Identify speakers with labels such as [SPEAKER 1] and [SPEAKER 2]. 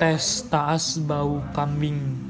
[SPEAKER 1] tes taas bau kambing.